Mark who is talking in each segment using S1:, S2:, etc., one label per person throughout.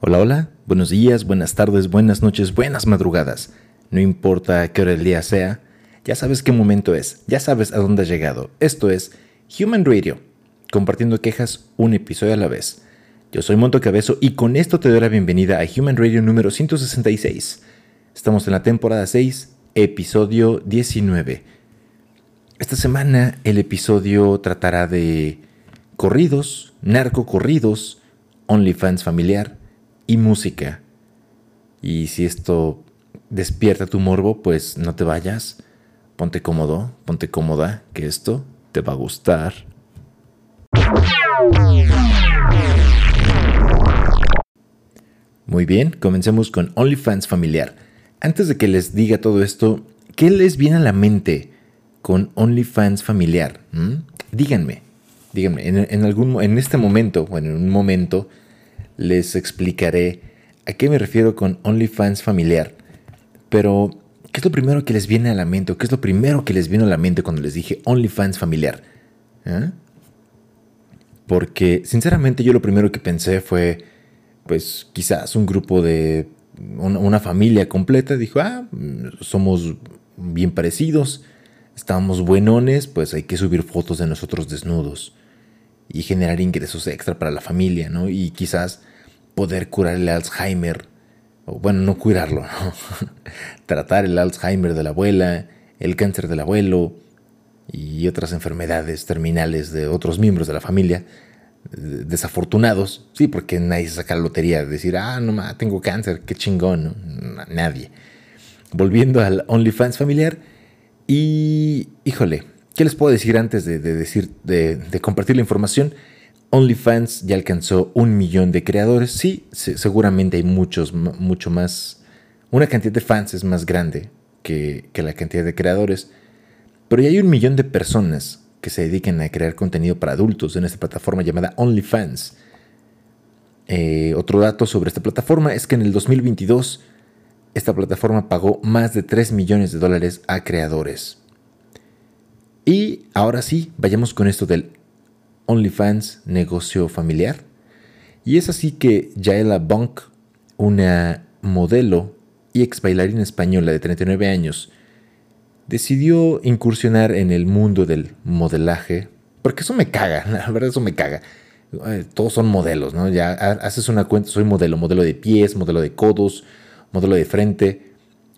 S1: Hola, hola, buenos días, buenas tardes, buenas noches, buenas madrugadas. No importa qué hora del día sea, ya sabes qué momento es, ya sabes a dónde has llegado. Esto es Human Radio, compartiendo quejas un episodio a la vez. Yo soy Monto Cabezo y con esto te doy la bienvenida a Human Radio número 166. Estamos en la temporada 6, episodio 19. Esta semana el episodio tratará de corridos, narcocorridos, OnlyFans familiar y música. Y si esto despierta tu morbo, pues no te vayas. Ponte cómodo, ponte cómoda, que esto te va a gustar. Muy bien, comencemos con OnlyFans familiar. Antes de que les diga todo esto, ¿qué les viene a la mente con OnlyFans familiar? ¿Mm? Díganme, díganme, en, algún, en este momento, bueno, en un momento, les explicaré a qué me refiero con OnlyFans familiar. Pero, ¿qué es lo primero que les viene a la mente? ¿O qué es lo primero que les vino a la mente cuando les dije OnlyFans familiar? ¿Eh? Porque, sinceramente, yo lo primero que pensé fue, pues, quizás un grupo de una, familia completa. Dijo, ah, somos bien parecidos, estamos buenones, pues hay que subir fotos de nosotros desnudos y generar ingresos extra para la familia, ¿no? Y quizás poder curar el Alzheimer, o bueno, no curarlo, tratar el Alzheimer de la abuela, el cáncer del abuelo y otras enfermedades terminales de otros miembros de la familia desafortunados, sí, porque nadie se saca la lotería de decir, ah, no, ma, tengo cáncer, qué chingón, nadie. Volviendo al OnlyFans familiar, y híjole, ¿Qué les puedo decir antes de, decir, de, compartir la información? OnlyFans ya alcanzó un millón de creadores. Sí, seguramente hay muchos, mucho más. Una cantidad de fans es más grande que, la cantidad de creadores. Pero ya hay un millón de personas que se dedican a crear contenido para adultos en esta plataforma llamada OnlyFans. Eh, otro dato sobre esta plataforma es que en el 2022 esta plataforma pagó más de 3 millones de dólares a creadores. Y ahora sí, vayamos con esto del OnlyFans negocio familiar. Y es así que Jaela Bunk, una modelo y ex bailarina española de 39 años, decidió incursionar en el mundo del modelaje, porque eso me caga, la verdad eso me caga. Todos son modelos, ¿no? Ya haces una cuenta, soy modelo, modelo de pies, modelo de codos, modelo de frente.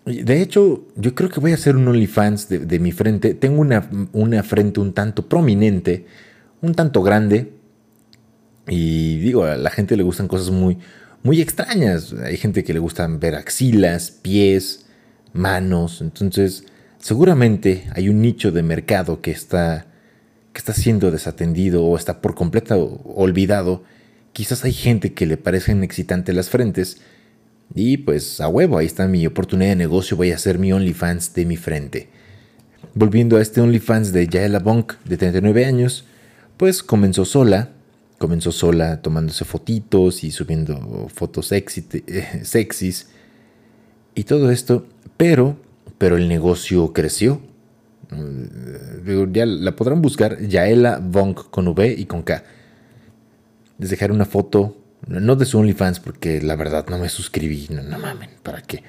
S1: De hecho, yo creo que voy a hacer un OnlyFans de, mi frente. Tengo una, una, frente un tanto prominente, un tanto grande. Y digo, a la gente le gustan cosas muy, muy extrañas. Hay gente que le gustan ver axilas, pies, manos. Entonces, seguramente hay un nicho de mercado que está, que está siendo desatendido o está por completo olvidado. Quizás hay gente que le parecen excitantes las frentes y pues a huevo, ahí está mi oportunidad de negocio, voy a hacer mi OnlyFans de mi frente. Volviendo a este OnlyFans de Yaela Bonk de 39 años, pues comenzó sola, comenzó sola tomándose fotitos y subiendo fotos eh, sexys y todo esto, pero, pero el negocio creció. Ya la podrán buscar Yaela Bonk con V y con K. Les dejaré una foto no de su OnlyFans, porque la verdad no me suscribí. No, no mamen, ¿para qué?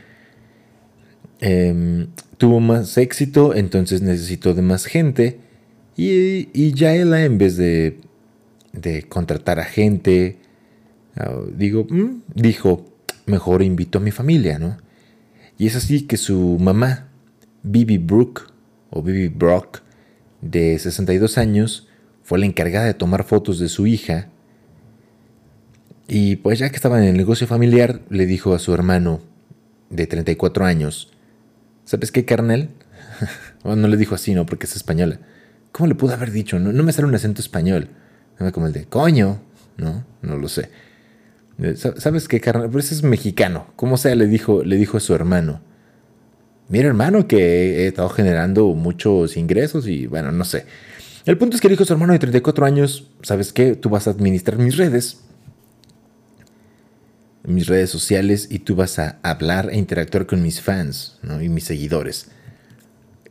S1: Em, tuvo más éxito, entonces necesitó de más gente. Y, y Yaela, en vez de, de contratar a gente, ah, digo, mm", dijo, mejor invito a mi familia, ¿no? Y es así que su mamá, Bibi Brooke, o Bibi Brock, de 62 años, fue la encargada de tomar fotos de su hija y pues ya que estaba en el negocio familiar, le dijo a su hermano de 34 años, ¿sabes qué, carnal? no le dijo así, ¿no? Porque es española. ¿Cómo le pudo haber dicho? No, me sale un acento español. Como el de coño, ¿no? No lo sé. Eh, ¿Sabes qué, carnal? Pero ese es mexicano. Como sea, le dijo, le dijo a su hermano. Mira, hermano, que he estado generando muchos ingresos y bueno, no sé. El punto es que le dijo a su hermano de 34 años, ¿sabes qué? Tú vas a administrar mis redes mis redes sociales y tú vas a hablar e interactuar con mis fans y mis seguidores.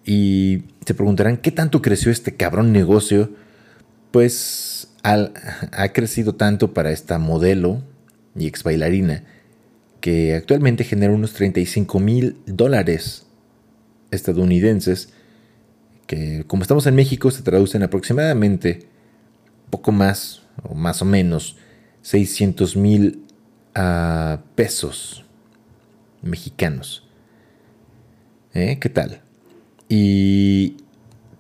S1: Y se preguntarán, ¿qué tanto creció este cabrón negocio? Pues ha crecido tanto para esta modelo y ex bailarina, que actualmente genera unos 35 mil dólares estadounidenses, que como estamos en México se traducen aproximadamente poco más o más o menos 600 mil ah, pesos mexicanos. ¿Eh? ¿Qué tal? Y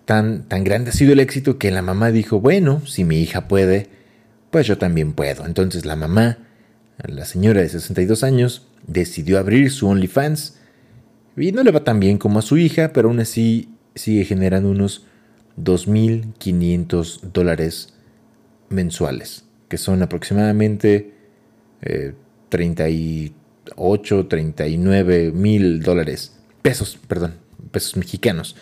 S1: tan, tan grande ha sido el éxito que la mamá dijo, bueno, si mi hija puede, pues yo también puedo. Entonces la mamá, la señora de 62 años, decidió abrir su OnlyFans y no le va tan bien como a su hija, pero aún así sigue generando unos 2.500 dólares mensuales, que son aproximadamente 38, 39 mil dólares, pesos, perdón, pesos mexicanos.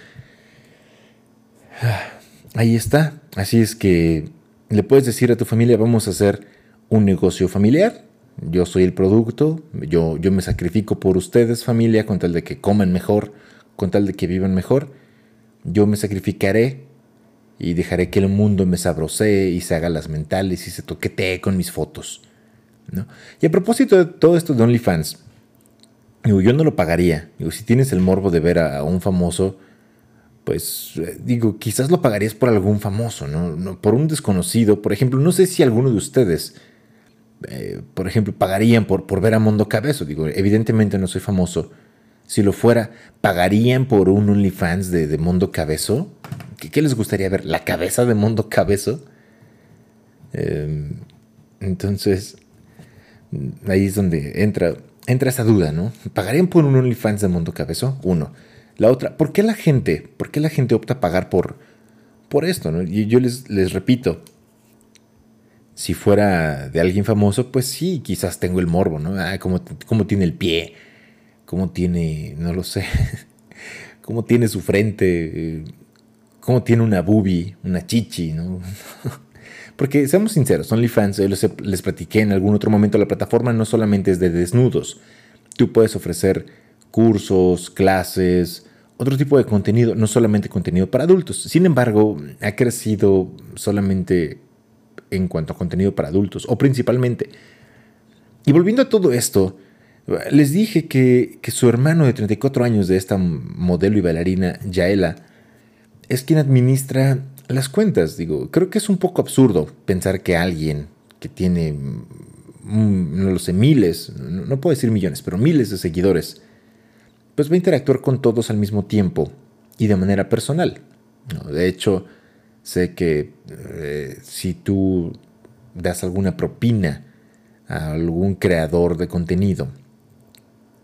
S1: Ahí está. Así es que le puedes decir a tu familia, vamos a hacer un negocio familiar. Yo soy el producto, yo, yo me sacrifico por ustedes familia con tal de que coman mejor, con tal de que vivan mejor. Yo me sacrificaré y dejaré que el mundo me sabrosee y se haga las mentales y se toquetee con mis fotos. Y a propósito de todo esto de OnlyFans, yo no lo pagaría. si tienes el morbo de ver a, un famoso, pues eh, digo, quizás lo pagarías por algún famoso, ¿no? Por un desconocido. Por ejemplo, no sé si alguno de ustedes, eh, por ejemplo, pagarían por, por ver a Mondo Cabezo. Digo, evidentemente no soy famoso. Si lo fuera, ¿pagarían por un OnlyFans de, de Mondo Cabezo? ¿Qué, les gustaría ver? ¿La cabeza de Mondo Cabezo? Em, entonces, ahí es donde entra, entra esa duda, ¿no? ¿Pagarían por un OnlyFans de Mondo Cabezo? Uno. La otra, ¿por qué la gente, por qué la gente opta a pagar por, por esto, ¿no? Y yo les, les repito, si fuera de alguien famoso, pues sí, quizás tengo el morbo, ¿no? Ah, cómo, cómo tiene el pie, cómo tiene, no lo sé, cómo tiene su frente, cómo tiene una boobie, una chichi, ¿no? Porque seamos sinceros, OnlyFans, les, les platiqué en algún otro momento, la plataforma no solamente es de desnudos. Tú puedes ofrecer cursos, clases, otro tipo de contenido, no solamente contenido para adultos. Sin embargo, ha crecido solamente en cuanto a contenido para adultos, o principalmente. Y volviendo a todo esto, les dije que, que su hermano de 34 años de esta modelo y bailarina, Yaela, es quien administra las cuentas. Digo, creo que es un poco absurdo pensar que alguien que tiene, mm, no lo sé, miles, no, puedo decir millones, pero miles de seguidores, pues va a interactuar con todos al mismo tiempo y de manera personal. de hecho, sé que eh, si tú das alguna propina a algún creador de contenido,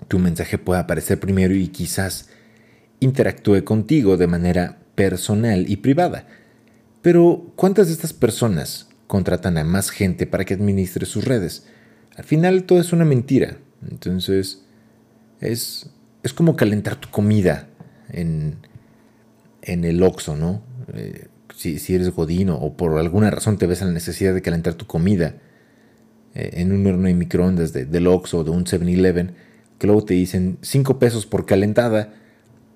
S1: tu mensaje puede aparecer primero y quizás interactúe contigo de manera personal y privada. Pero, ¿cuántas de estas personas contratan a más gente para que administre sus redes? Al final todo es una mentira. Entonces, es, es como calentar tu comida en, en el Oxxo, ¿no? Eh, si, eres godino o por alguna razón te ves a la necesidad de calentar tu comida eh, en un horno de microondas de, del Oxxo o de un 7-Eleven, que luego te dicen 5 pesos por calentada,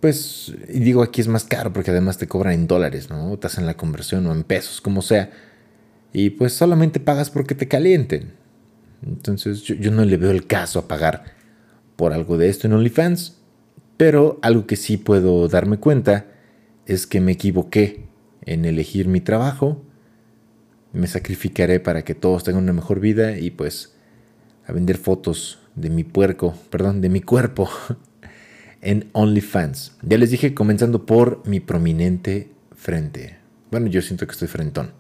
S1: pues, y digo aquí es más caro porque además te cobran en dólares, ¿no? te hacen la conversión o en pesos, como sea. Y pues solamente pagas porque te calienten. Entonces yo, no le veo el caso a pagar por algo de esto en OnlyFans. Pero algo que sí puedo darme cuenta es que me equivoqué en elegir mi trabajo. Me sacrificaré para que todos tengan una mejor vida y pues a vender fotos de mi puerco, perdón, de mi cuerpo en OnlyFans. Ya les dije, comenzando por mi prominente frente. Bueno, yo siento que estoy frentón.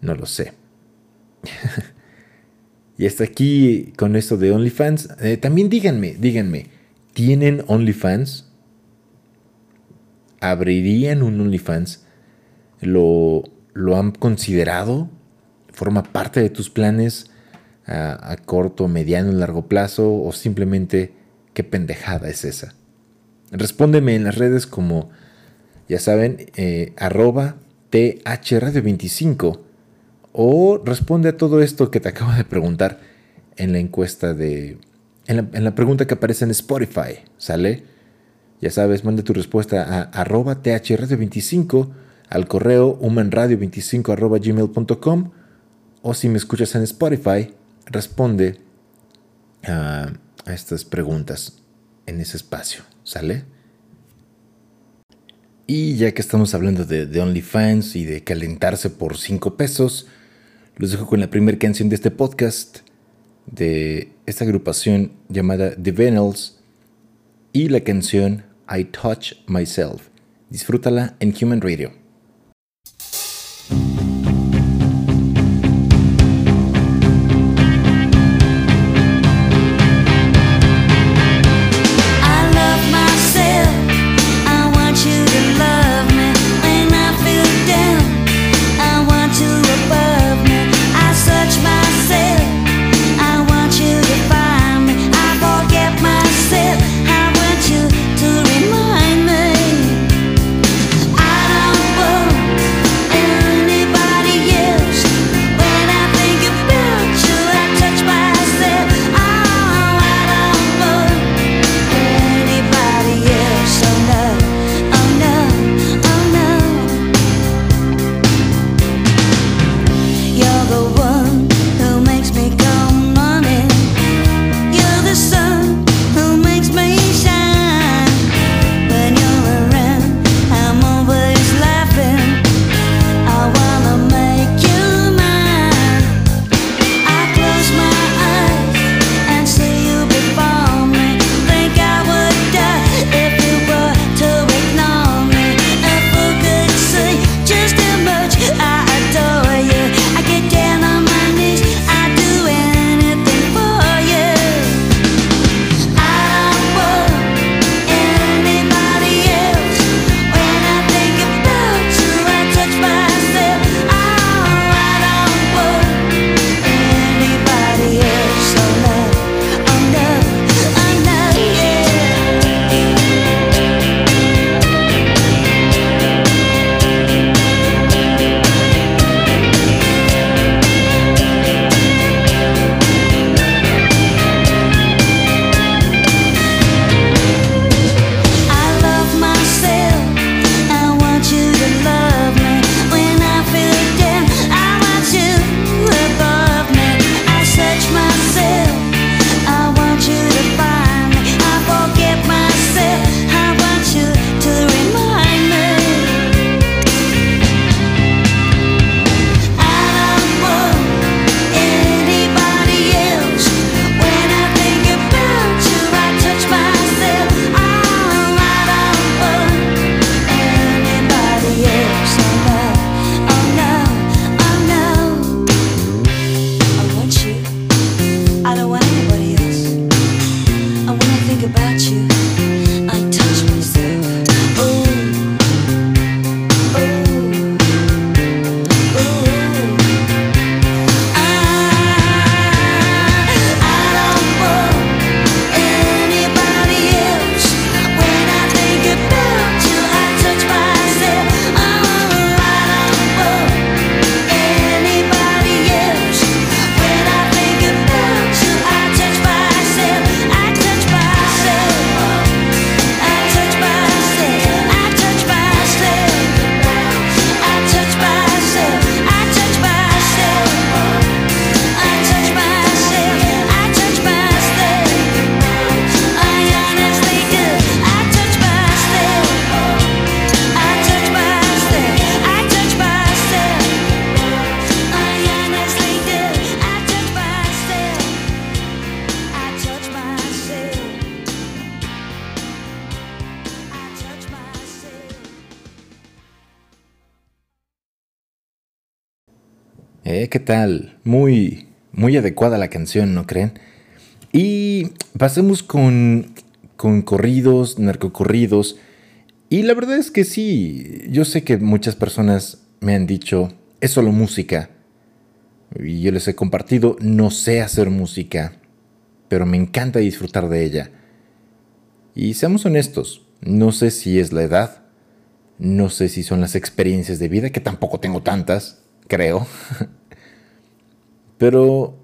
S1: No lo sé. y hasta aquí con esto de OnlyFans. Eh, también díganme, díganme, ¿tienen OnlyFans? ¿Abrirían un OnlyFans? ¿Lo, lo han considerado? ¿Forma parte de tus planes a, a corto, mediano, largo plazo? ¿O simplemente ¿Qué pendejada es esa? Respóndeme en las redes como, ya saben, eh, arroba thradio25 o responde a todo esto que te acabo de preguntar en la encuesta de... En la, pregunta que aparece en Spotify, ¿sale? Ya sabes, manda tu respuesta a arroba thradio25 al correo humanradio25 arroba gmail.com o si me escuchas en Spotify, responde
S2: a, estas preguntas en ese espacio, ¿sale? Y ya que estamos hablando de, de OnlyFans y de calentarse por 5 pesos, los dejo con la primera canción de este podcast de esta agrupación llamada The Venals y la canción I Touch Myself. Disfrútala en Human Radio. Eh, ¿Qué tal? Muy, muy adecuada la canción, ¿no creen? Y pasemos con, con corridos, narcocorridos. Y la verdad es que sí, yo sé que muchas personas me han dicho, es solo música. Y yo les he compartido, no sé hacer música, pero me encanta disfrutar de ella. Y seamos honestos, no sé si es la edad, no sé si son las experiencias de vida, que tampoco tengo tantas, creo. Pero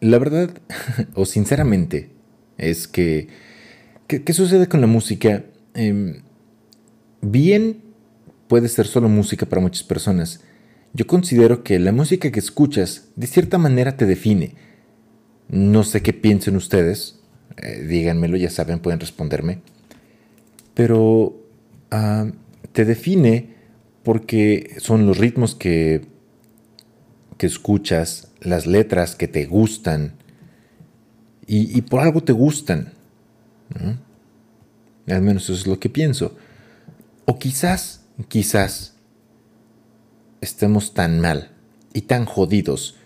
S2: la verdad, o sinceramente, es que, ¿qué, sucede con la música? Em, bien puede ser solo música para muchas personas. Yo considero que la música que escuchas de cierta manera te define.
S1: No sé qué piensen ustedes. Eh, díganmelo, ya saben, pueden responderme. Pero ah, te define porque son los ritmos que, que escuchas, las letras que te gustan y, por algo te gustan. Al menos eso es lo que pienso. O quizás, quizás estemos tan mal y tan jodidos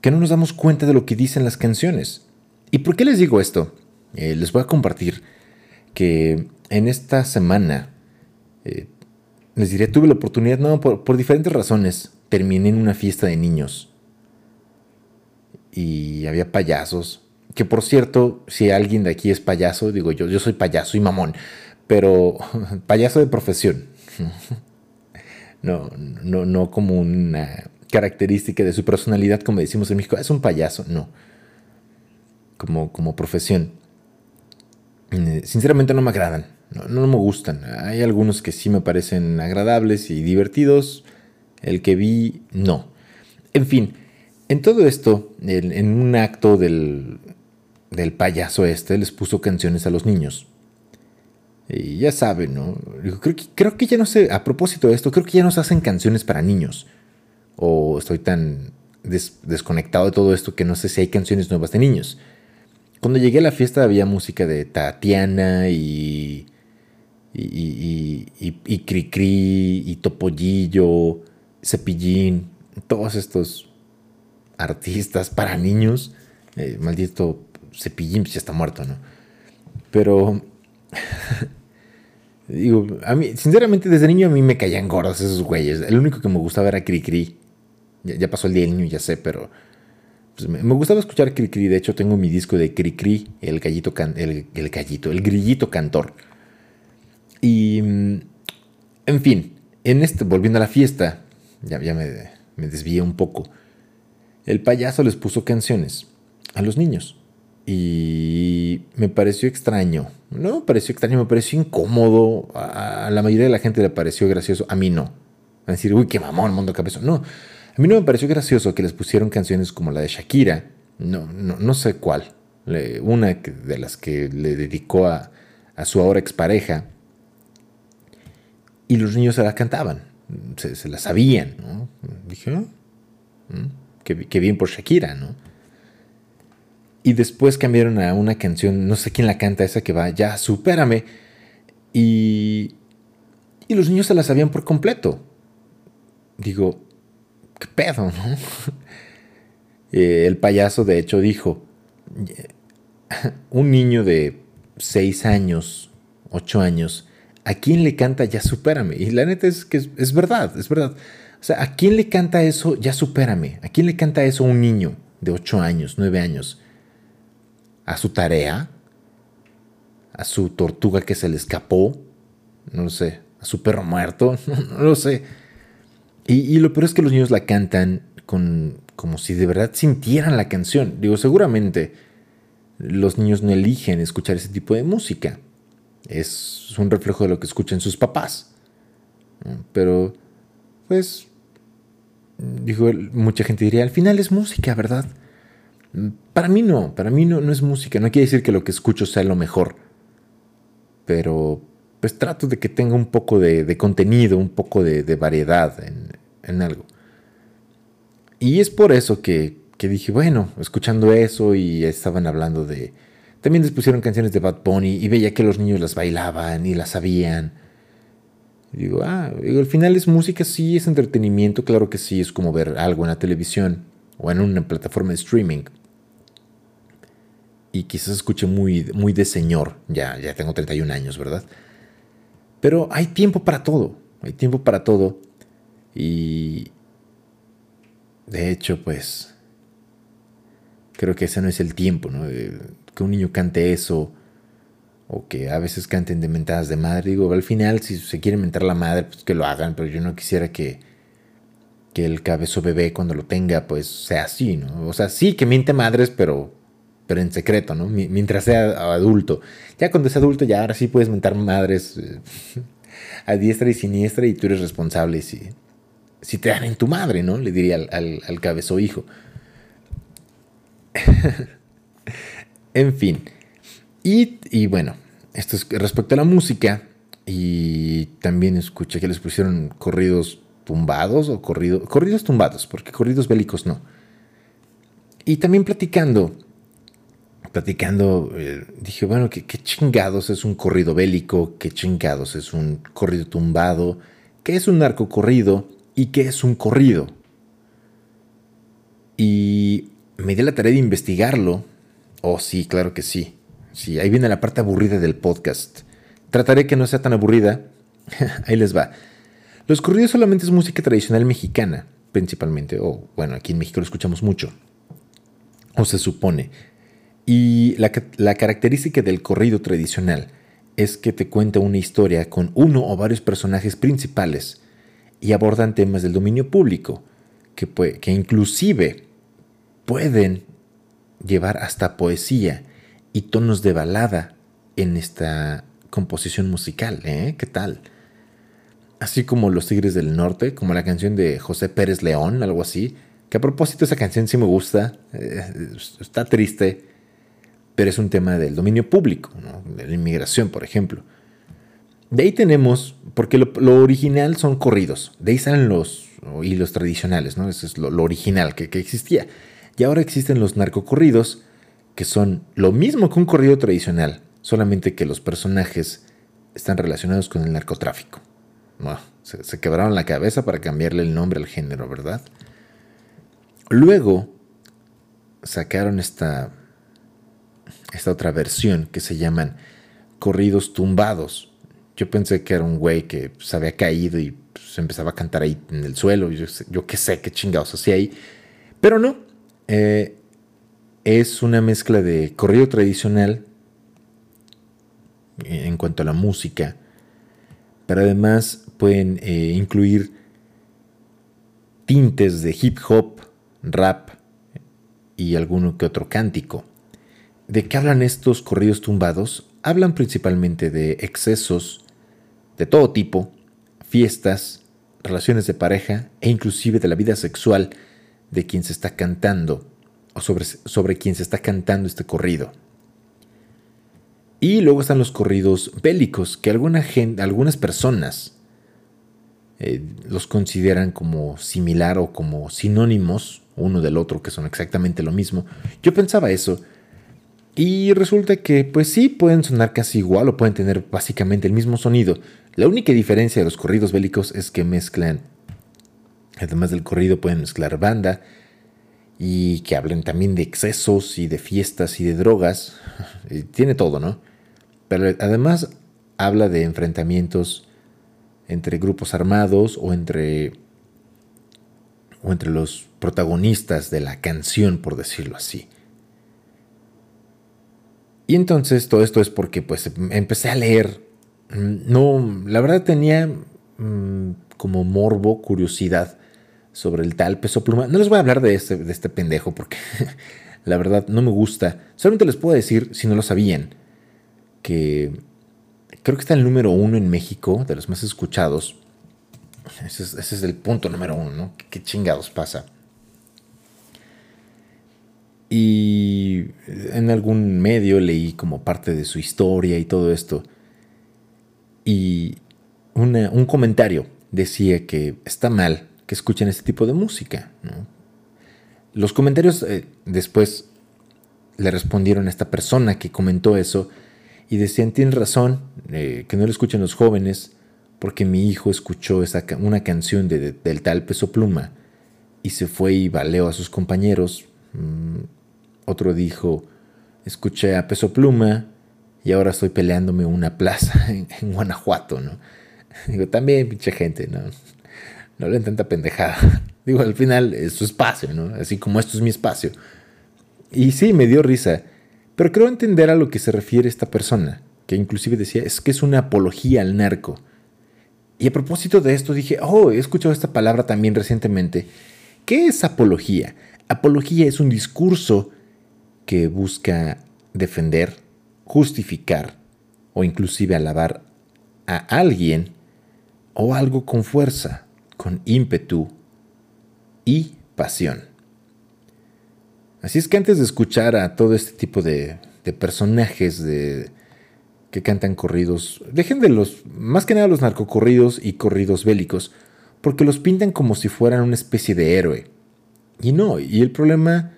S1: que no nos damos cuenta de lo que dicen las canciones. ¿Y por qué les digo esto? Eh, les voy a compartir que en esta semana, eh, les diré, tuve la oportunidad, no, por, diferentes razones, terminé en una fiesta de niños. Y había payasos. Que por cierto, si alguien de aquí es payaso, digo yo, yo soy payaso y mamón, pero payaso de profesión. No, no, no como una característica de su personalidad, como decimos en México, es un payaso, no. Como, como profesión. Eh, sinceramente no me agradan, no, me gustan. Hay algunos que sí me parecen agradables y divertidos, el que vi no. En fin, en todo esto, en, un acto del, payaso este, les puso canciones a los niños. Y ya saben, ¿no? Creo que, creo que ya no sé, a propósito de esto, creo que ya no se hacen canciones para niños o estoy tan desconectado de todo esto que no sé si hay canciones nuevas de niños. Cuando llegué a la fiesta había música de Tatiana y. y. y. y, y Cricri y Topollillo, Cepillín, todos estos artistas para niños. Eh, maldito Cepillín pues ya está muerto, ¿no? Pero. digo, a mí, sinceramente, desde niño a mí me caían gordos esos güeyes. El único que me gustaba era Cricri. Ya, pasó el día del niño, ya sé, pero pues, me, gustaba escuchar Cricri. De hecho, tengo mi disco de Cricri, el gallito, el, el gallito, el grillito cantor. Y, mm, en fin, en este, volviendo a la fiesta, ya, ya me, me desvié un poco. El payaso les puso canciones a los niños. Y me pareció extraño. No me pareció extraño, me pareció incómodo. A la mayoría de la gente le pareció gracioso. A mí no. A decir, uy, qué mamón, mundo cabezón. No, a mí no me pareció gracioso que les pusieron canciones como la de Shakira, no, no, no sé cuál, una de las que le dedicó a, su ahora expareja, y los niños se la cantaban, se, la sabían, ¿no? Dije, ah, qué, bien por Shakira, ¿no? Y después cambiaron a una canción, no sé quién la canta, esa que va, ya, supérame. Y, y los niños se la sabían por completo. Digo, ¿qué pedo, no? Eh, el payaso de hecho dijo, un niño de 6 años, 8 años, ¿a quién le canta ya supérame? Y la neta es que es, verdad, es verdad. O sea, ¿a quién le canta eso ya supérame? ¿A quién le canta eso un niño de 8 años, 9 años? ¿A su tarea? ¿A su tortuga que se le escapó? No lo sé. ¿A su perro muerto? no lo sé. Y, lo peor es que los niños la cantan con, como si de verdad sintieran la canción. Digo, seguramente los niños no eligen escuchar ese tipo de música. Es un reflejo de lo que escuchan sus papás. Pero, pues, digo, mucha gente diría, al final es música, ¿verdad? Para mí no, para mí no, no es música. No quiere decir que lo que escucho sea lo mejor. Pero pues trato de que tenga un poco de, contenido, un poco de, variedad en, algo. Y es por eso que, dije, bueno, escuchando eso y estaban hablando de... También les pusieron canciones de Bad Bunny y veía que los niños las bailaban y las sabían. digo, ah, al final es música, sí, es entretenimiento, claro que sí, es como ver algo en la televisión o en una plataforma de streaming. Y quizás escuche muy, muy de señor, ya, ya tengo 31 años, ¿verdad? Pero hay tiempo para todo, hay tiempo para todo. Y de hecho, pues, creo que ese no es el tiempo, ¿no? Que un niño cante eso, o que a veces canten de mentadas de madre. Digo, al final, si se quiere mentar la madre, pues que lo hagan, pero yo no quisiera que, que el cabezo bebé cuando lo tenga, pues sea así, ¿no? O sea, sí que miente madres, pero pero en secreto, ¿no? Mientras sea adulto. Ya cuando es adulto, ya ahora sí puedes mentar madres eh, a diestra y siniestra y tú eres responsable si, si te dan en tu madre, ¿no? Le diría al, al, cabezo hijo. En fin. Y, bueno, esto es respecto a la música. Y también escuché que les pusieron corridos tumbados o corridos, corridos tumbados, porque corridos bélicos no. Y también platicando, platicando, eh, dije, bueno, ¿qué, ¿qué, chingados es un corrido bélico? ¿Qué chingados es un corrido tumbado? ¿Qué es un narco corrido? ¿Y qué es un corrido? Y me di la tarea de investigarlo. Oh, sí, claro que sí. Sí, ahí viene la parte aburrida del podcast. Trataré que no sea tan aburrida. ahí les va. Los corridos solamente es música tradicional mexicana, principalmente. O bueno, aquí en México lo escuchamos mucho. O se supone. Y la, la característica del corrido tradicional es que te cuenta una historia con uno o varios personajes principales y abordan temas del dominio público, que, que inclusive pueden llevar hasta poesía y tonos de balada en esta composición musical. ¿eh? ¿Qué tal? Así como Los Tigres del Norte, como la canción de José Pérez León, algo así. Que a propósito esa canción sí me gusta, eh, está triste, pero es un tema del dominio público, de la inmigración, por ejemplo. De ahí tenemos, porque lo, original son corridos, de ahí salen los hilos tradicionales, ¿no? Eso es lo, original que, existía. Y ahora existen los narcocorridos, que son lo mismo que un corrido tradicional, solamente que los personajes están relacionados con el narcotráfico. se, se quebraron la cabeza para cambiarle el nombre al género, ¿verdad? Luego sacaron esta, esta otra versión que se llaman corridos tumbados yo pensé que era un güey que se había caído y se empezaba a cantar ahí en el suelo. Yo, yo qué sé qué chingados hacía ahí. Pero no. Eh, es una mezcla de corrido tradicional en cuanto a la música. Pero además pueden eh, incluir tintes de hip hop, rap y alguno que otro cántico. ¿De qué hablan estos corridos tumbados? Hablan principalmente de excesos, de todo tipo, fiestas, relaciones de pareja e inclusive de la vida sexual de quien se está cantando o sobre, sobre quien se está cantando este corrido. Y luego están los corridos bélicos, que alguna gente, algunas personas eh, los consideran como similar o como sinónimos uno del otro, que son exactamente lo mismo. Yo pensaba eso, y resulta que, pues sí, pueden sonar casi igual o pueden tener básicamente el mismo sonido. La única diferencia de los corridos bélicos es que mezclan, además del corrido, pueden mezclar banda y que hablen también de excesos y de fiestas y de drogas. Tiene todo, ¿no? Pero además habla de enfrentamientos entre grupos armados o entre o entre los protagonistas de la canción, por decirlo así. Y entonces todo esto es porque pues empecé a leer. Mm, no, la verdad tenía mm, como morbo, curiosidad sobre el tal peso pluma. No les voy a hablar de este, de este pendejo porque la verdad no me gusta. Solamente les puedo decir, si no lo sabían, que creo que está el número uno en México, de los más escuchados. Ese es, el punto número uno, ¿no? ¿Qué chingados pasa? Y en algún medio leí como parte de su historia y todo esto. Y un comentario decía que está mal escuchen este tipo de música. Los comentarios eh, después le respondieron a esta persona que comentó eso y decían, tienes razón, eh, que no lo escuchen los jóvenes, porque mi hijo escuchó esa, una canción de, del tal peso pluma y se fue y baleó a sus compañeros. Mm, otro dijo, escuché a Peso Pluma y ahora estoy peleándome una plaza en, Guanajuato, ¿no? Digo, también pinche gente, ¿no? No le intenta pendejada. Digo, al final es su espacio, ¿no? Así como esto es mi espacio. Y sí, me dio risa. Pero creo entender a lo que se refiere esta persona, que inclusive decía, es que es una apología al narco. Y a propósito de esto dije, oh, he escuchado esta palabra también recientemente. ¿Qué es apología? Apología es un discurso que busca defender, justificar o inclusive alabar a alguien o algo con fuerza, con ímpetu y pasión. Así es que antes de escuchar a todo este tipo de de personajes de, que cantan corridos. Dejen de los, más que nada los narcocorridos y corridos bélicos, porque los pintan como si fueran una especie de héroe. Y no, y el problema,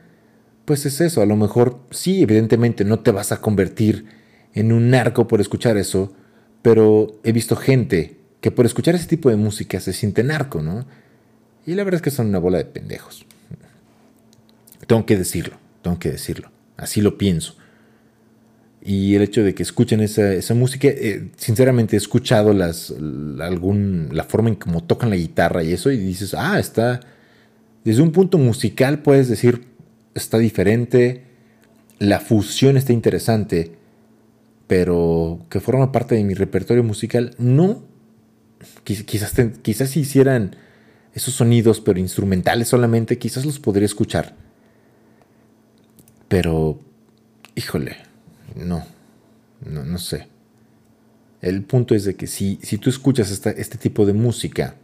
S1: pues es eso, a lo mejor sí, evidentemente no te vas a convertir en un narco por escuchar eso, pero he visto gente que por escuchar ese tipo de música se siente narco, ¿no? Y la verdad es que son una bola de pendejos. Tengo que decirlo, tengo que decirlo. Así lo pienso. Y el hecho de que escuchen esa, música, eh, sinceramente he escuchado las, algún, la forma en cómo tocan la guitarra y eso, y dices, ah, está, desde un punto musical puedes decir, está diferente, la fusión está interesante, pero que forma parte de mi repertorio musical, no. Quizás, quizás si hicieran esos sonidos, pero instrumentales solamente, quizás los podría escuchar. Pero, híjole, no, no, sé. El punto es de que si, si tú escuchas este tipo de música,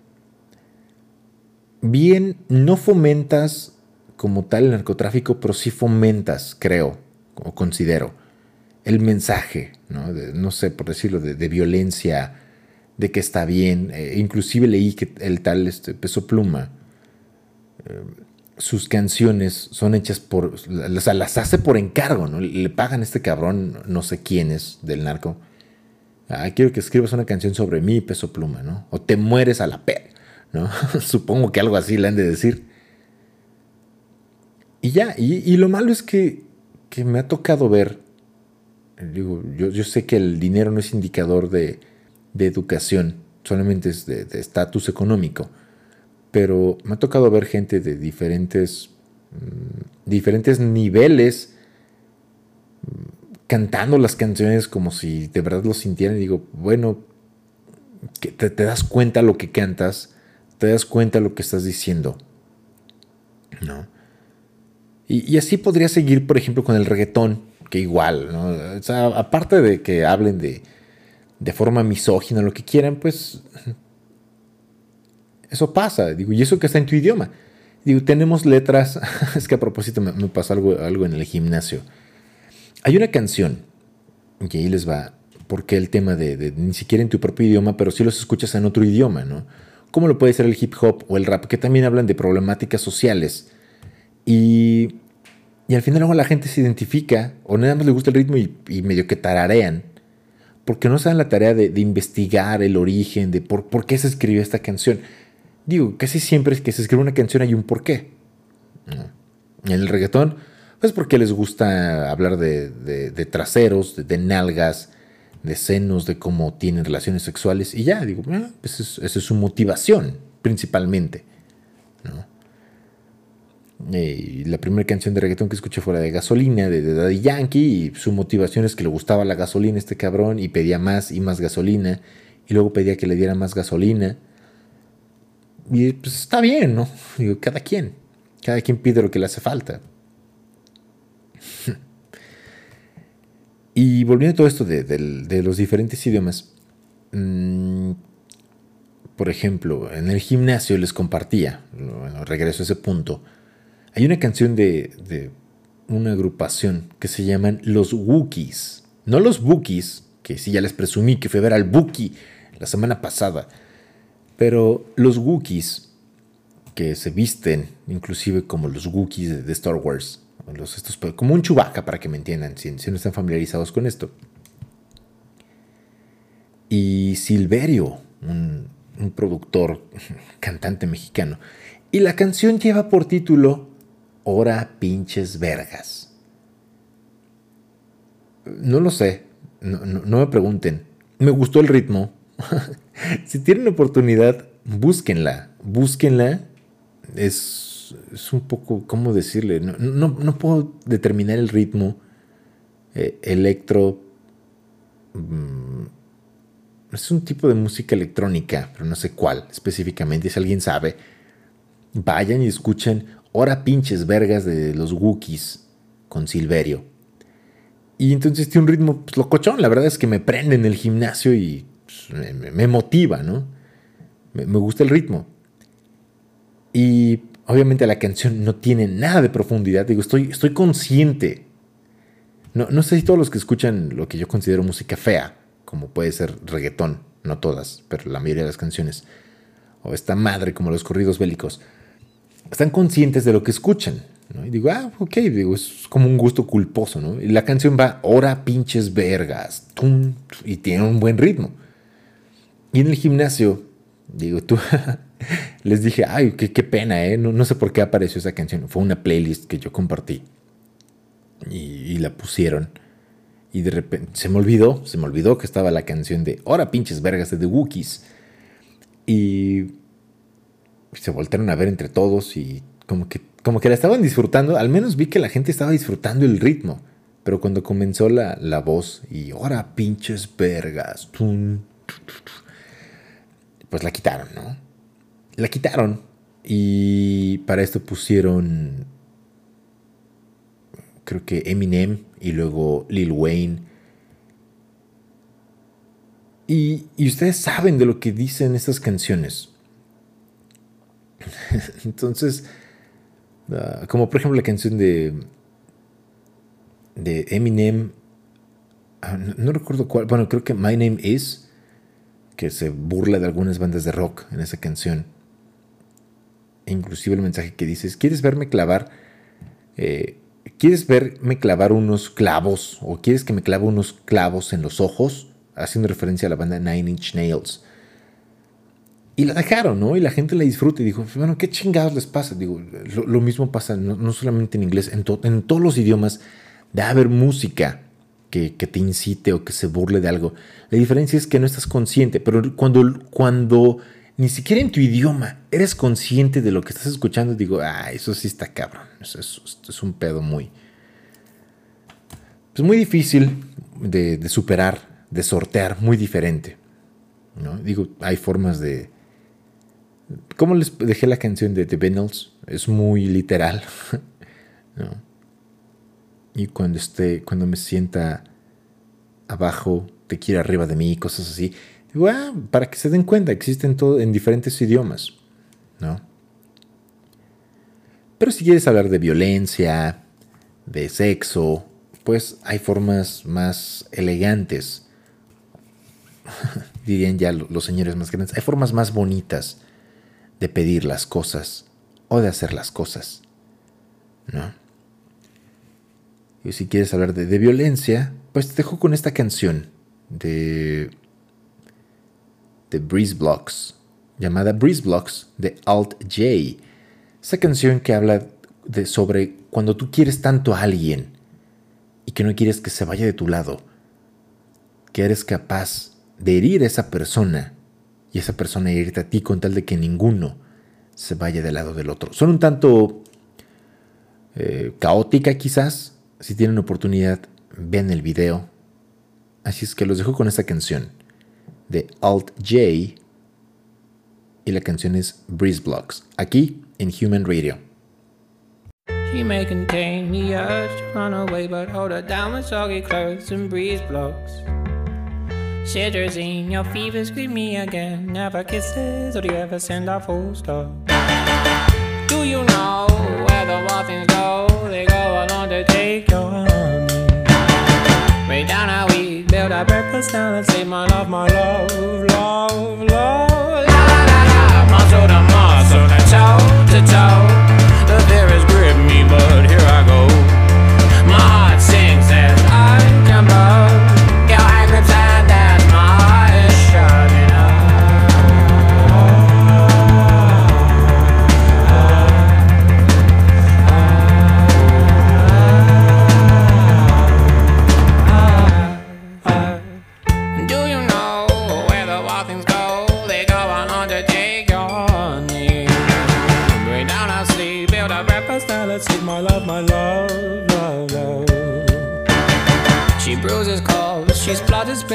S1: bien, no fomentas como tal el narcotráfico, pero sí fomentas, creo, o considero, el mensaje, no, no sé, por decirlo, de, violencia, de que está bien. Eh, inclusive leí que el tal este, Peso Pluma, eh, sus canciones son hechas por, o sea, las hace por encargo, ¿no? Le pagan a este cabrón, no sé quién es, del narco. Ah, quiero que escribas una canción sobre mí, peso pluma, ¿no? O te mueres a la pe, ¿no? Supongo que algo así le han de decir. Y ya, y, lo malo es que, que, me ha tocado ver, digo, yo, sé que el dinero no es indicador de, de educación, solamente es de estatus económico pero me ha tocado ver gente de diferentes, mm, diferentes niveles mm, cantando las canciones como si de verdad lo sintieran. Y digo, bueno, te, das cuenta lo que cantas, te das cuenta lo que estás diciendo. ¿No? Y, así podría seguir, por ejemplo, con el reggaetón, que igual, ¿no? Aparte de que hablen de, de forma misógina, lo que quieran, pues eso pasa, digo, y eso que está en tu idioma. Digo, tenemos letras, es que a propósito me, pasó algo, algo en el gimnasio. Hay una canción, y ahí les va, porque el tema de, ni siquiera en tu propio idioma, pero sí los escuchas en otro idioma, ¿no? Como lo puede ser el hip hop o el rap, que también hablan de problemáticas sociales. Y, y al final luego la gente se identifica, o nada más le gusta el ritmo y, medio que tararean, porque no saben la tarea de, investigar el origen, de por, qué se escribió esta canción digo, casi siempre es que se escribe una canción hay un porqué. En el reggaetón, pues porque les gusta hablar de, traseros, de, nalgas, de senos, de cómo tienen relaciones sexuales y ya, digo, ah, pues esa es su motivación principalmente. Eh, la primera canción de reggaetón que escuché fue la de Gasolina, de, de, Daddy Yankee, y su motivación es que le gustaba la gasolina este cabrón y pedía más y más gasolina, y luego pedía que le diera más gasolina. Y pues está bien, ¿no? Digo, cada quien. Cada quien pide lo que le hace falta. y volviendo a todo esto de, los diferentes idiomas. Mm, por ejemplo, en el gimnasio les compartía, bueno, regreso a ese punto, hay una canción de, de una agrupación que se llaman Los Wookiees. No los Wookiees, que sí ya les presumí que fue a ver al Wookiee la semana pasada pero los Wookiees, que se visten inclusive como los Wookiees de, Star Wars, como un Chewbacca para que me entiendan, si, no están familiarizados con esto. Y Silverio, un productor, cantante mexicano. Y la canción lleva por título Hora pinches vergas. No lo sé, no, no me pregunten. Me gustó el ritmo, si tienen oportunidad, búsquenla, búsquenla. Es, es un poco, ¿cómo decirle? No, puedo determinar el ritmo eh, electro. Mm, es un tipo de música electrónica, pero no sé cuál específicamente. Si alguien sabe, vayan y escuchen Hora pinches vergas de los Wookiees con Silverio. Y entonces tiene un ritmo pues, locochón. La verdad es que me prende en el gimnasio y me, motiva, ¿no? Me, gusta el ritmo. Y obviamente la canción no tiene nada de profundidad. Digo, estoy, estoy consciente No, no sé si todos los que escuchan lo que yo considero música fea, como puede ser reggaetón, no todas, pero la mayoría de las canciones, o esta madre como los corridos bélicos, están conscientes de lo que escuchan. Y digo, ah, ok, digo, es como un gusto culposo, ¿no? Y la canción va, ora pinches vergas, y tiene un buen ritmo. Y en el gimnasio, digo, tú, les dije, ay, qué, qué pena, ¿eh? No, no, sé por qué apareció esa canción. Fue una playlist que yo compartí. Y, la pusieron. Y de repente se me olvidó, se me olvidó que estaba la canción de Ora pinches vergas de The Wookiees. Y se voltearon a ver entre todos y como que, como que la estaban disfrutando. Al menos vi que la gente estaba disfrutando el ritmo. Pero cuando comenzó la, la voz y Ora pinches vergas, pues la quitaron, ¿no? La quitaron y para esto pusieron creo que Eminem y luego Lil Wayne. Y, ustedes saben de lo que dicen estas canciones. Entonces, ah, como por ejemplo la canción de, de Eminem, ah, no, recuerdo cuál, bueno, creo que My Name Is, que se burla de algunas bandas de rock en esa canción. E inclusive el mensaje que dice, ¿quieres verme clavar? Eh, ¿Quieres verme clavar unos clavos? ¿O quieres que me clave unos clavos en los ojos? Haciendo referencia a la banda Nine Inch Nails. Y la dejaron, ¿no? Y la gente la disfruta y dijo, bueno, ¿qué chingados les pasa? Digo, lo, mismo pasa no, solamente en inglés, en, en, todos los idiomas debe haber música que, que, te incite o que se burle de algo. La diferencia es que no estás consciente, pero cuando, cuando ni siquiera en tu idioma eres consciente de lo que estás escuchando, digo, ah, eso sí está cabrón. Eso es, un pedo muy. Es muy difícil de, superar, de sortear, muy diferente. ¿no? Digo, hay formas de. ¿Cómo les dejé la canción de The Beatles? Es muy literal. Y cuando esté, cuando me sienta abajo, te quiero arriba de mí, cosas así. Ah, para que se den cuenta, existen todo en diferentes idiomas, ¿no? Pero si quieres hablar de violencia, de sexo, pues hay formas más elegantes, dirían ya los señores más grandes, hay formas más bonitas de pedir las cosas o de hacer las cosas, ¿no? Y si quieres hablar de, violencia, pues te dejo con esta canción de de Breeze Blocks, llamada Breeze Blocks de Alt J. Esa canción que habla de sobre cuando tú quieres tanto a alguien y que no quieres que se vaya de tu lado, que eres capaz de herir a esa persona y esa persona herirte a ti con tal de que ninguno se vaya del lado del otro. Son un tanto eh, caótica quizás. Si tienen oportunidad, ven el video. Así es que los dejo con esta canción de Alt J y la canción es Breeze Blocks, aquí en Human Radio. She may contain the urge to run away, but hold her down with soggy clothes and breeze blocks. Cetirizine, your fever scream me again. Never kisses, or do you ever send a full stop? Do you know where the waffles go? They go along to take your honey. Way down how we build our breakfast down and say my love, my love, love, love.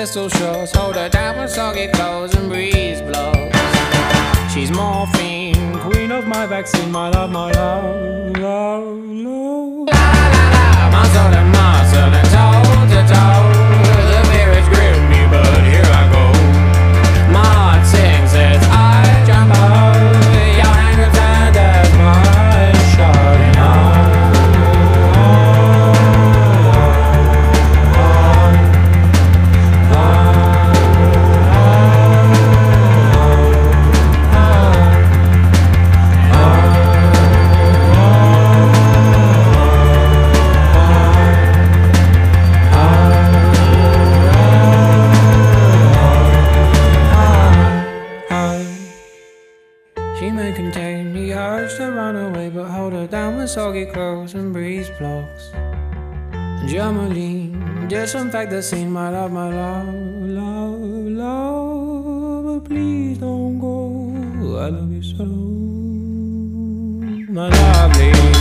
S1: Pistol shots. Hold her down when soggy clothes and breeze blows. She's morphine, queen of my vaccine, my love, my love, love, love. La la la muscle and muscle and toe to toe.
S3: Jamaline, disinfect the scene, my love, my love, love, love. But please don't go. I love you so, my lovely.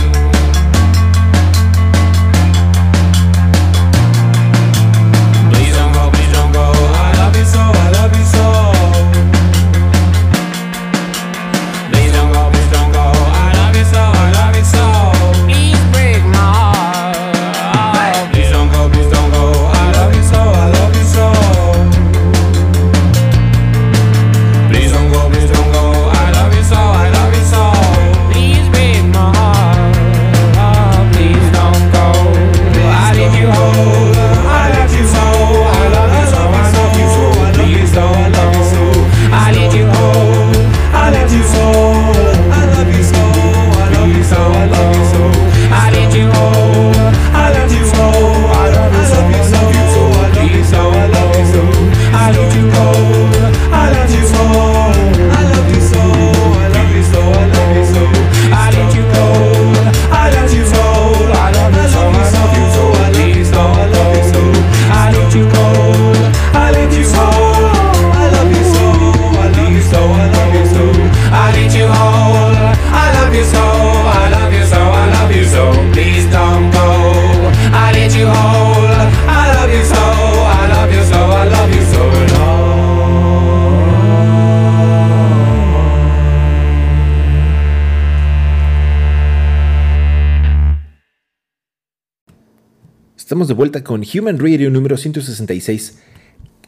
S1: Vuelta con Human Radio número 166.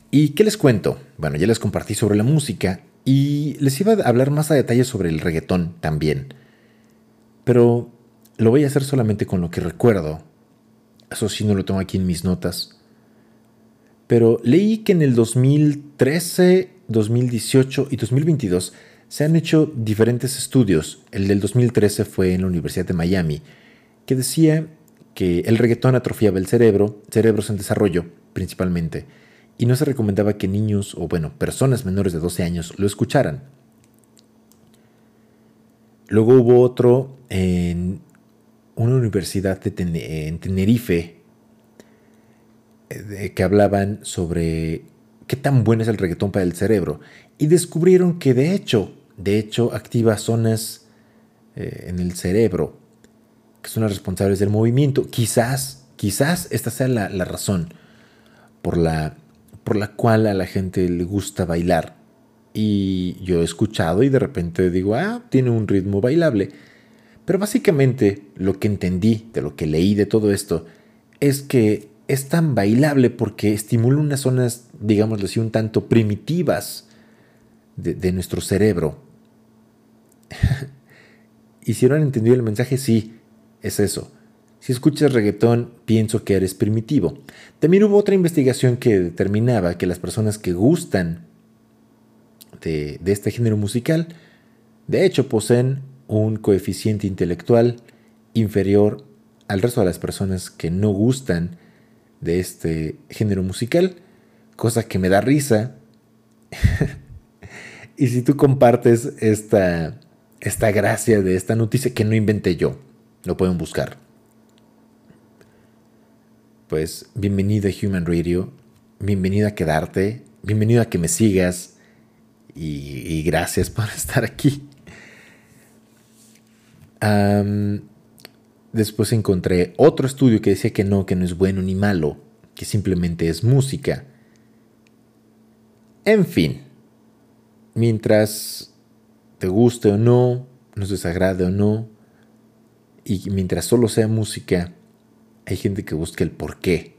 S1: ¿Y qué les cuento? Bueno, ya les compartí sobre la música y les iba a hablar más a detalle sobre el reggaetón también. Pero lo voy a hacer solamente con lo que recuerdo. Eso sí no lo tengo aquí en mis notas. Pero leí que en el 2013, 2018 y 2022 se han hecho diferentes estudios. El del 2013 fue en la Universidad de Miami, que decía que el reggaetón atrofiaba el cerebro, cerebros en desarrollo principalmente, y no se recomendaba que niños o bueno, personas menores de 12 años lo escucharan. Luego hubo otro en una universidad de en Tenerife eh, que hablaban sobre qué tan bueno es el reggaetón para el cerebro y descubrieron que de hecho, de hecho activa zonas eh, en el cerebro que son las responsables del movimiento. Quizás, quizás esta sea la, razón por la, por la cual a la gente le gusta bailar. Y yo he escuchado y de repente digo, ah, tiene un ritmo bailable. Pero básicamente lo que entendí de lo que leí de todo esto es que es tan bailable porque estimula unas zonas, digámoslo así, un tanto primitivas de, de nuestro cerebro. ¿Y si entendido el mensaje? Sí, es eso. Si escuchas reggaetón, pienso que eres primitivo. También hubo otra investigación que determinaba que las personas que gustan de, este género musical, de hecho, poseen un coeficiente intelectual inferior al resto de las personas que no gustan de este género musical, cosa que me da risa. y si tú compartes esta, esta gracia de esta noticia que no inventé yo, lo pueden buscar. Pues bienvenido a Human Radio, bienvenido a quedarte, bienvenido a que me sigas y, gracias por estar aquí. después encontré otro estudio que decía que no, que no es bueno ni malo, que simplemente es música. En fin, mientras te guste o no, nos desagrade o no, y mientras solo sea música, hay gente que busca el por qué,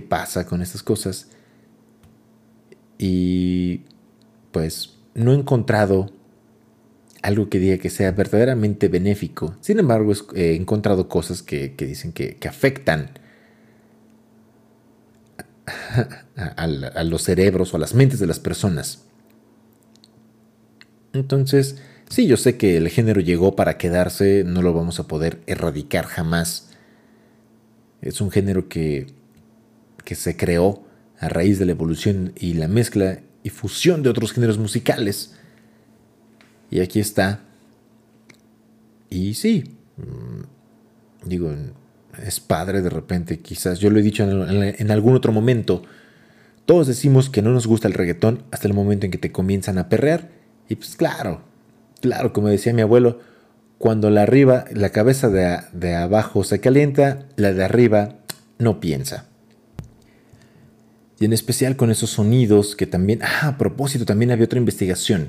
S1: pasa con estas cosas. Y pues no he encontrado algo que diga que sea verdaderamente benéfico. Sin embargo, he encontrado cosas que, dicen que, afectan a, los cerebros o a las mentes de las personas. Entonces, Sí, yo sé que el género llegó para quedarse, no lo vamos a poder erradicar jamás. Es un género que, que se creó a raíz de la evolución y la mezcla y fusión de otros géneros musicales. Y aquí está. Y sí, mm, digo, es padre de repente, quizás. Yo lo he dicho en, en algún otro momento. Todos decimos que no nos gusta el reggaetón hasta el momento en que te comienzan a perrear. Y pues claro, claro, como decía mi abuelo, cuando la arriba, la cabeza de, de abajo se calienta, la de arriba no piensa. Y en especial con esos sonidos que también, ah, a propósito, también había otra investigación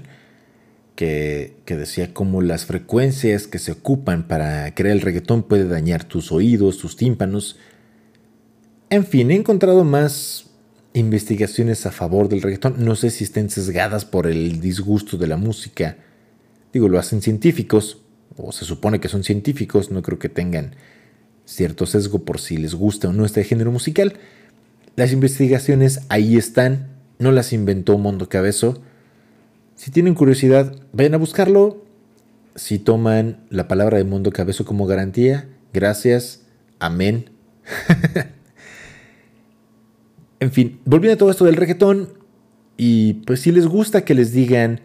S1: que, que, decía cómo las frecuencias que se ocupan para crear el reggaetón puede dañar tus oídos, tus tímpanos. En fin, he encontrado más investigaciones a favor del reggaetón. No sé si estén sesgadas por el disgusto de la música. Digo, lo hacen científicos, o se supone que son científicos, no creo que tengan cierto sesgo por si les gusta o no este género musical. Las investigaciones ahí están, no las inventó Mondo Cabezo. Si tienen curiosidad, vayan a buscarlo. Si toman la palabra de Mondo Cabezo como garantía, gracias, amén. en fin, volviendo a todo esto del reggaetón, y pues si les gusta que les digan,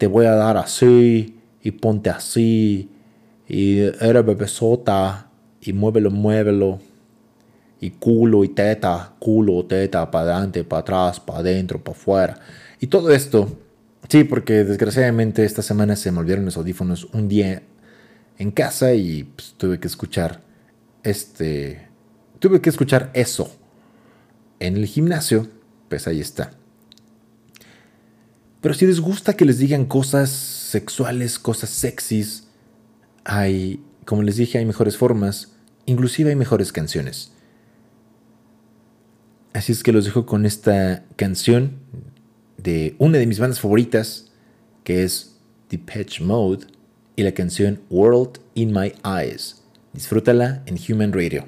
S1: te voy a dar así, y ponte así, y era bebesota, y muévelo, muévelo, y culo y teta, culo, teta, para adelante, para atrás, para adentro, para afuera. Y todo esto, sí, porque desgraciadamente esta semana se me olvidaron los audífonos un día en casa y pues, tuve que escuchar este, tuve que escuchar eso en el gimnasio, pues ahí está. Pero si les gusta que les digan cosas sexuales, cosas sexys, hay, como les dije, hay mejores formas, inclusive hay mejores canciones. Así es que los dejo con esta canción de una de mis bandas favoritas, que es Depeche Mode, y la canción World in My Eyes. Disfrútala en Human Radio.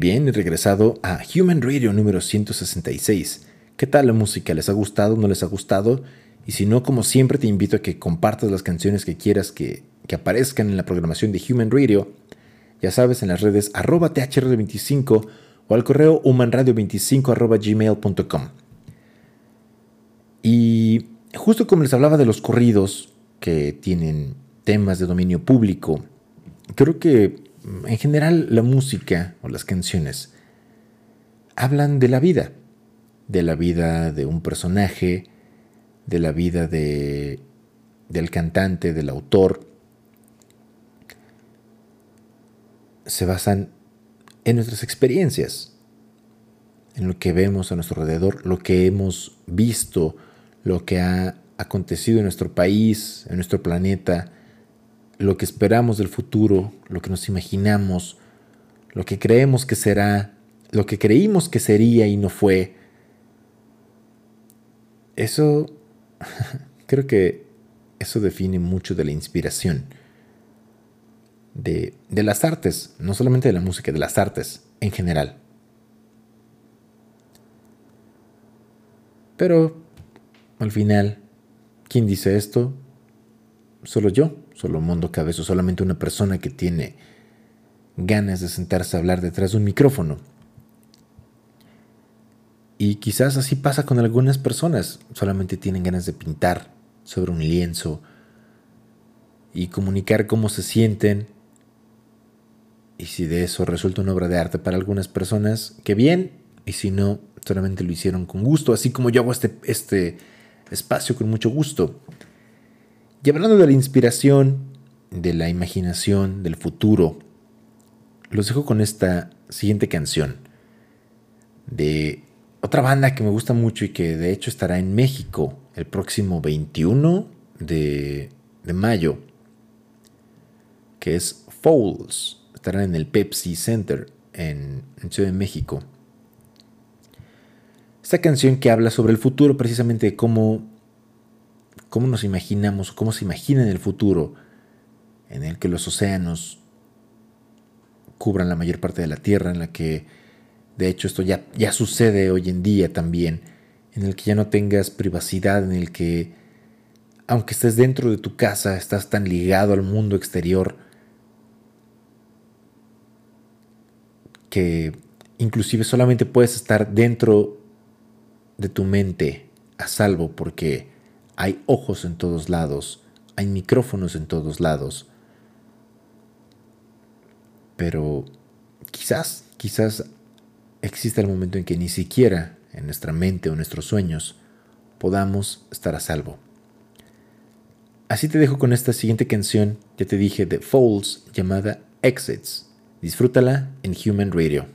S1: Bien, he regresado a Human Radio número 166. ¿Qué tal la música? ¿Les ha gustado? ¿No les ha gustado? Y si no, como siempre, te invito a que compartas las canciones que quieras que, que aparezcan en la programación de Human Radio. Ya sabes, en las redes arroba thr25 o al correo humanradio25 arroba gmail.com. Y justo como les hablaba de los corridos que tienen temas de dominio público, creo que en general la música o las canciones hablan de la vida, de la vida de un personaje, de la vida de, del cantante, del autor. Se basan en nuestras experiencias, en lo que vemos a nuestro alrededor, lo que hemos visto, lo que ha acontecido en nuestro país, en nuestro planeta, lo que esperamos del futuro, lo que nos imaginamos, lo que creemos que será, lo que creímos que sería y no fue. Eso, creo que eso define mucho de la inspiración, de, las artes, no solamente de la música, de las artes en general. Pero, al final, ¿quién dice esto? Solo yo solo Mundo Cabezo, solamente una persona que tiene ganas de sentarse a hablar detrás de un micrófono. Y quizás así pasa con algunas personas, solamente tienen ganas de pintar sobre un lienzo y comunicar cómo se sienten. Y si de eso resulta una obra de arte para algunas personas, qué bien. Y si no, solamente lo hicieron con gusto, así como yo hago este, este espacio con mucho gusto. Y hablando de la inspiración, de la imaginación, del futuro, los dejo con esta siguiente canción de otra banda que me gusta mucho y que de hecho estará en México el próximo 21 de, mayo, que es Fouls. Estará en el Pepsi Center en, en Ciudad de México. Esta canción que habla sobre el futuro, precisamente de cómo cómo nos imaginamos, cómo se imagina en el futuro en el que los océanos cubran la mayor parte de la Tierra, en la que de hecho esto ya, ya sucede hoy en día también, en el que ya no tengas privacidad, en el que aunque estés dentro de tu casa, estás tan ligado al mundo exterior que inclusive solamente puedes estar dentro de tu mente a salvo porque hay ojos en todos lados, hay micrófonos en todos lados. Pero quizás, quizás exista el momento en que ni siquiera en nuestra mente o nuestros sueños podamos estar a salvo. Así te dejo con esta siguiente canción, ya te dije, de Falls, llamada Exits. Disfrútala en Human Radio.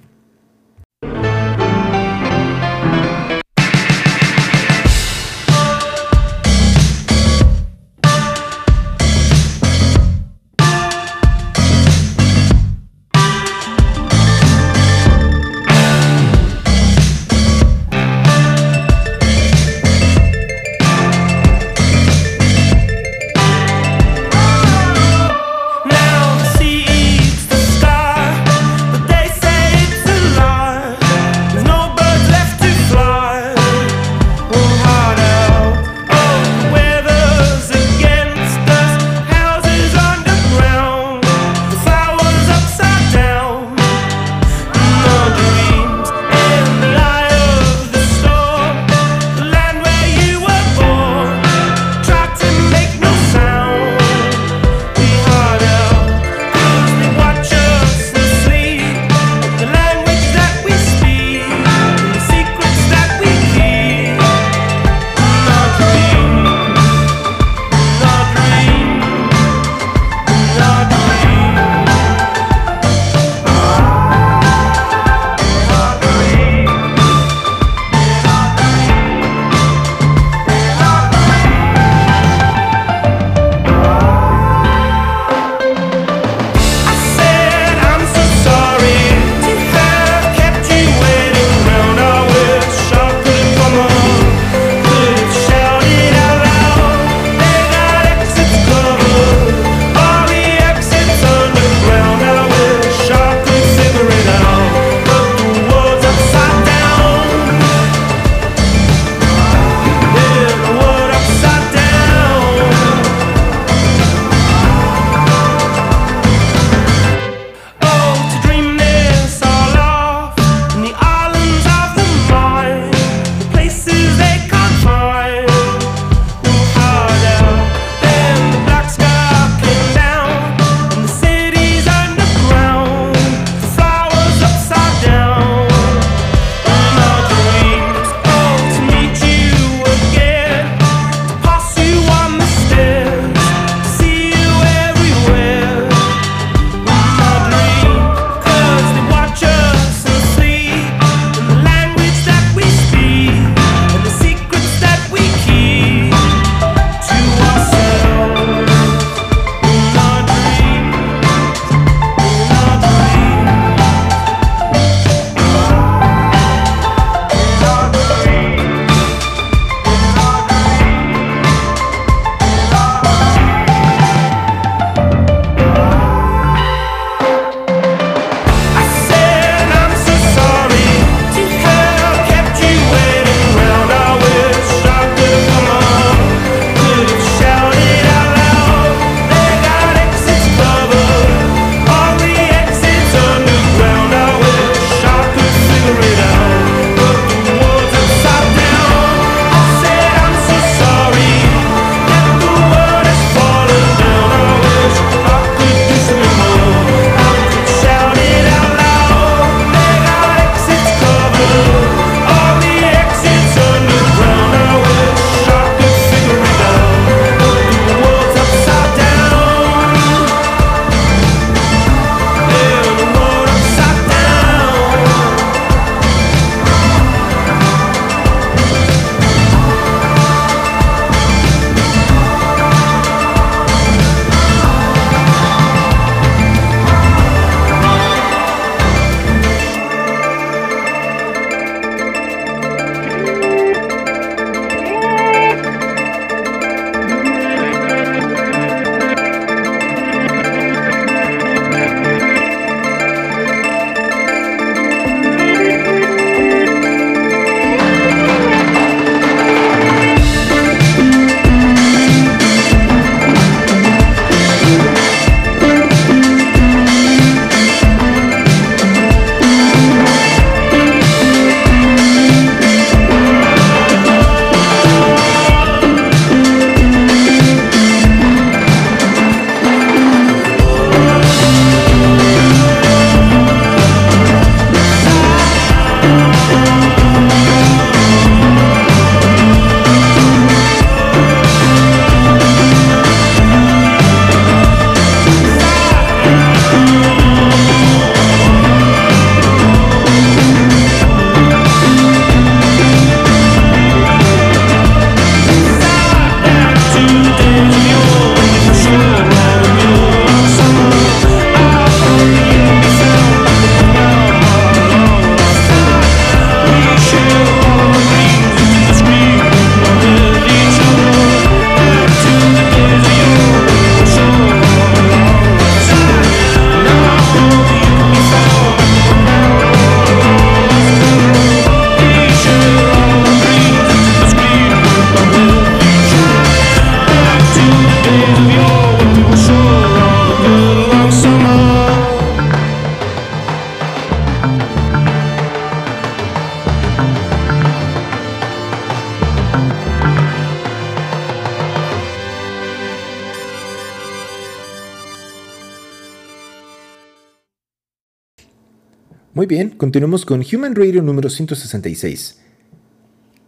S1: Continuamos con Human Radio número 166.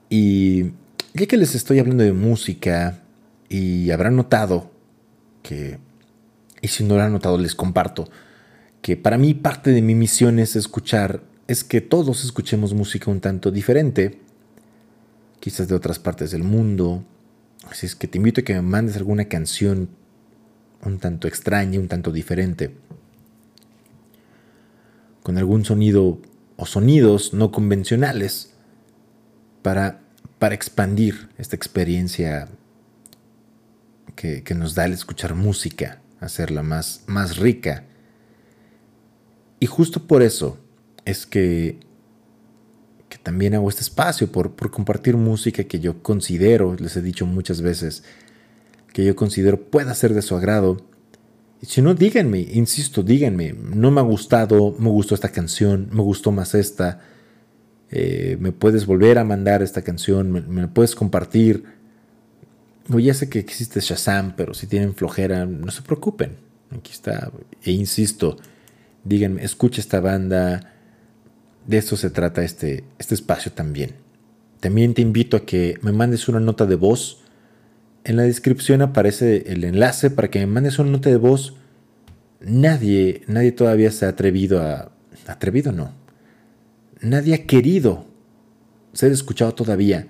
S1: Y ya que les estoy hablando de música, y habrán notado que, y si no lo han notado, les comparto, que para mí parte de mi misión es escuchar, es que todos escuchemos música un tanto diferente, quizás de otras partes del mundo. Así es que te invito a que me mandes alguna canción un tanto extraña, un tanto diferente, con algún sonido o sonidos no convencionales para, para expandir esta experiencia que, nos da el escuchar música, hacerla más, más rica. Y justo por eso es que, que también hago este espacio, por, por compartir música que yo considero, les he dicho muchas veces, que yo considero pueda ser de su agrado. Si no, díganme, insisto, díganme, no me ha gustado, me gustó esta canción, me gustó más esta, eh, me puedes volver a mandar esta canción, me, me puedes compartir. O ya sé que existe Shazam, pero si tienen flojera, no se preocupen. Aquí está. E insisto, díganme, escucha esta banda. De esto se trata este, este espacio también. También te invito a que me mandes una nota de voz en la descripción aparece el enlace para que me mandes una nota de voz. Nadie, nadie todavía se ha atrevido a... Atrevido no. Nadie ha querido ser escuchado todavía.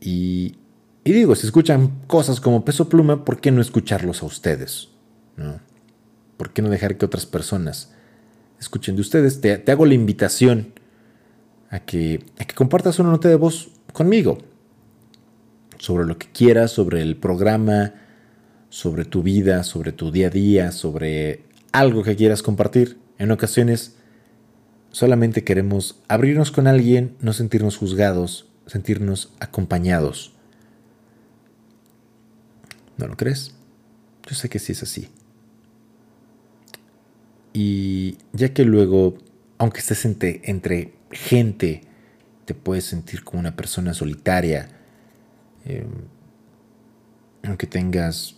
S1: Y, y digo, si escuchan cosas como peso pluma, ¿por qué no escucharlos a ustedes? ¿No? ¿Por qué no dejar que otras personas escuchen de ustedes? Te, te hago la invitación a que, a que compartas una nota de voz conmigo sobre lo que quieras, sobre el programa, sobre tu vida, sobre tu día a día, sobre algo que quieras compartir. En ocasiones solamente queremos abrirnos con alguien, no sentirnos juzgados, sentirnos acompañados. ¿No lo crees? Yo sé que sí es así. Y ya que luego, aunque estés entre, entre gente, te puedes sentir como una persona solitaria, Em, aunque tengas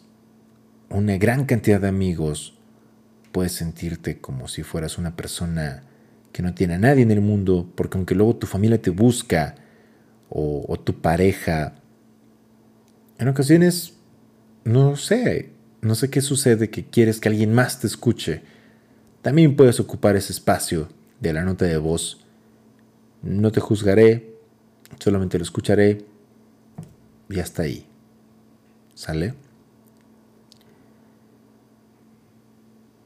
S1: una gran cantidad de amigos, puedes sentirte como si fueras una persona que no tiene a nadie en el mundo, porque aunque luego tu familia te busca o, o tu pareja, en ocasiones, no sé, no sé qué sucede que quieres que alguien más te escuche. También puedes ocupar ese espacio de la nota de voz. No te juzgaré, solamente lo escucharé y hasta ahí. ¿Sale?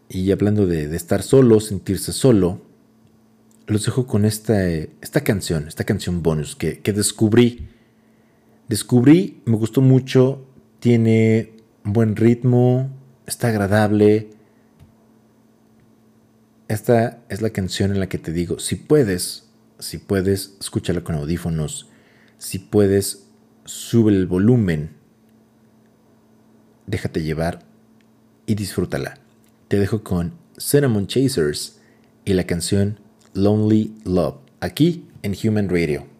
S1: Y hablando de, estar solo, sentirse solo, los dejo con esta, esta canción, esta canción bonus que, que descubrí. Descubrí, me gustó mucho, tiene un buen ritmo, está agradable. Esta es la canción en la que te digo, si puedes, si puedes, escúchala con audífonos. Si puedes, sube el volumen, déjate llevar y disfrútala. Te dejo con Cinnamon Chasers y la canción Lonely Love, aquí en Human Radio.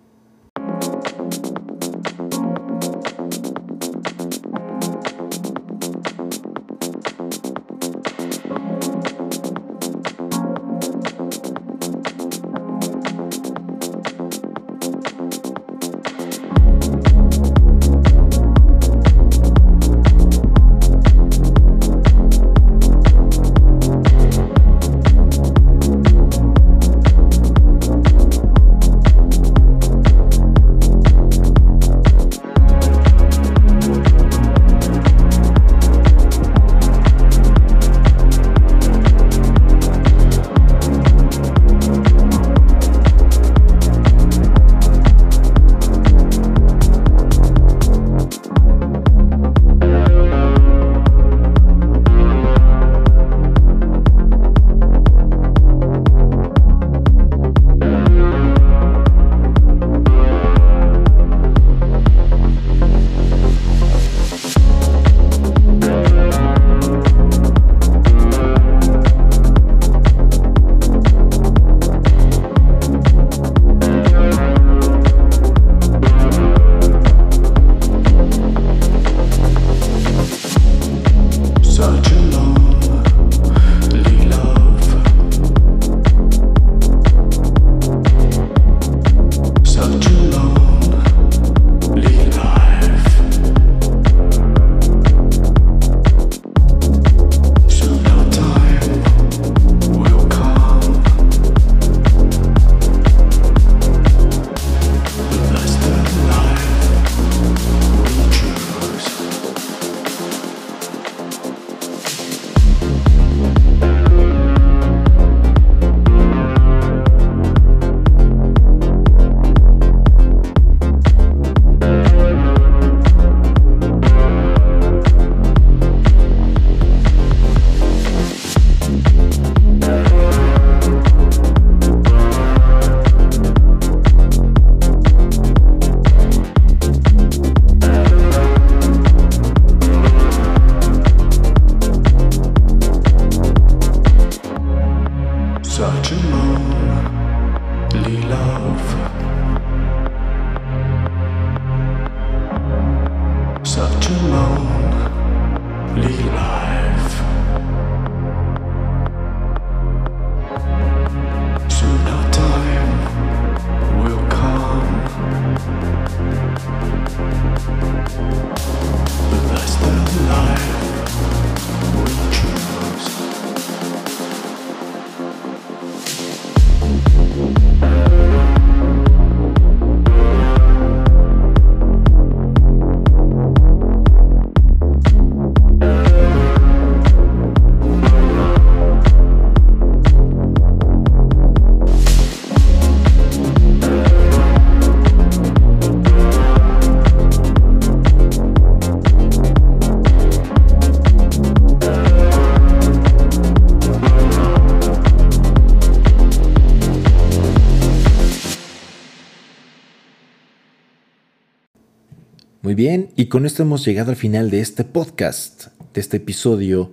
S1: Muy bien, y con esto hemos llegado al final de este podcast, de este episodio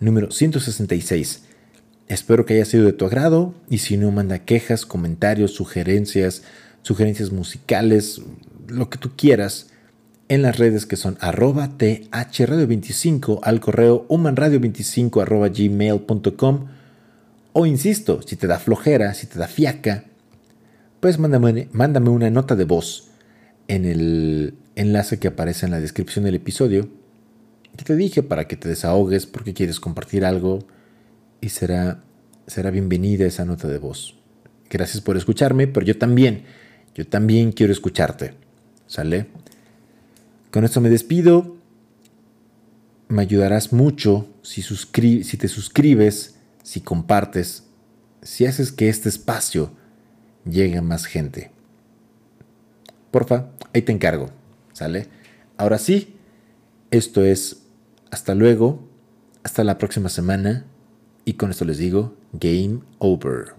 S1: número 166. Espero que haya sido de tu agrado y si no, manda quejas, comentarios, sugerencias, sugerencias musicales, lo que tú quieras en las redes que son arroba thradio25 al correo humanradio25 arroba gmail.com o insisto, si te da flojera, si te da fiaca, pues mándame, mándame una nota de voz en el enlace que aparece en la descripción del episodio que te dije para que te desahogues porque quieres compartir algo y será, será bienvenida esa nota de voz. Gracias por escucharme, pero yo también, yo también quiero escucharte. ¿Sale? Con esto me despido. Me ayudarás mucho si, si te suscribes, si compartes, si haces que este espacio llegue a más gente. Porfa, ahí te encargo. ¿Sale? Ahora sí, esto es hasta luego, hasta la próxima semana y con esto les digo, game over.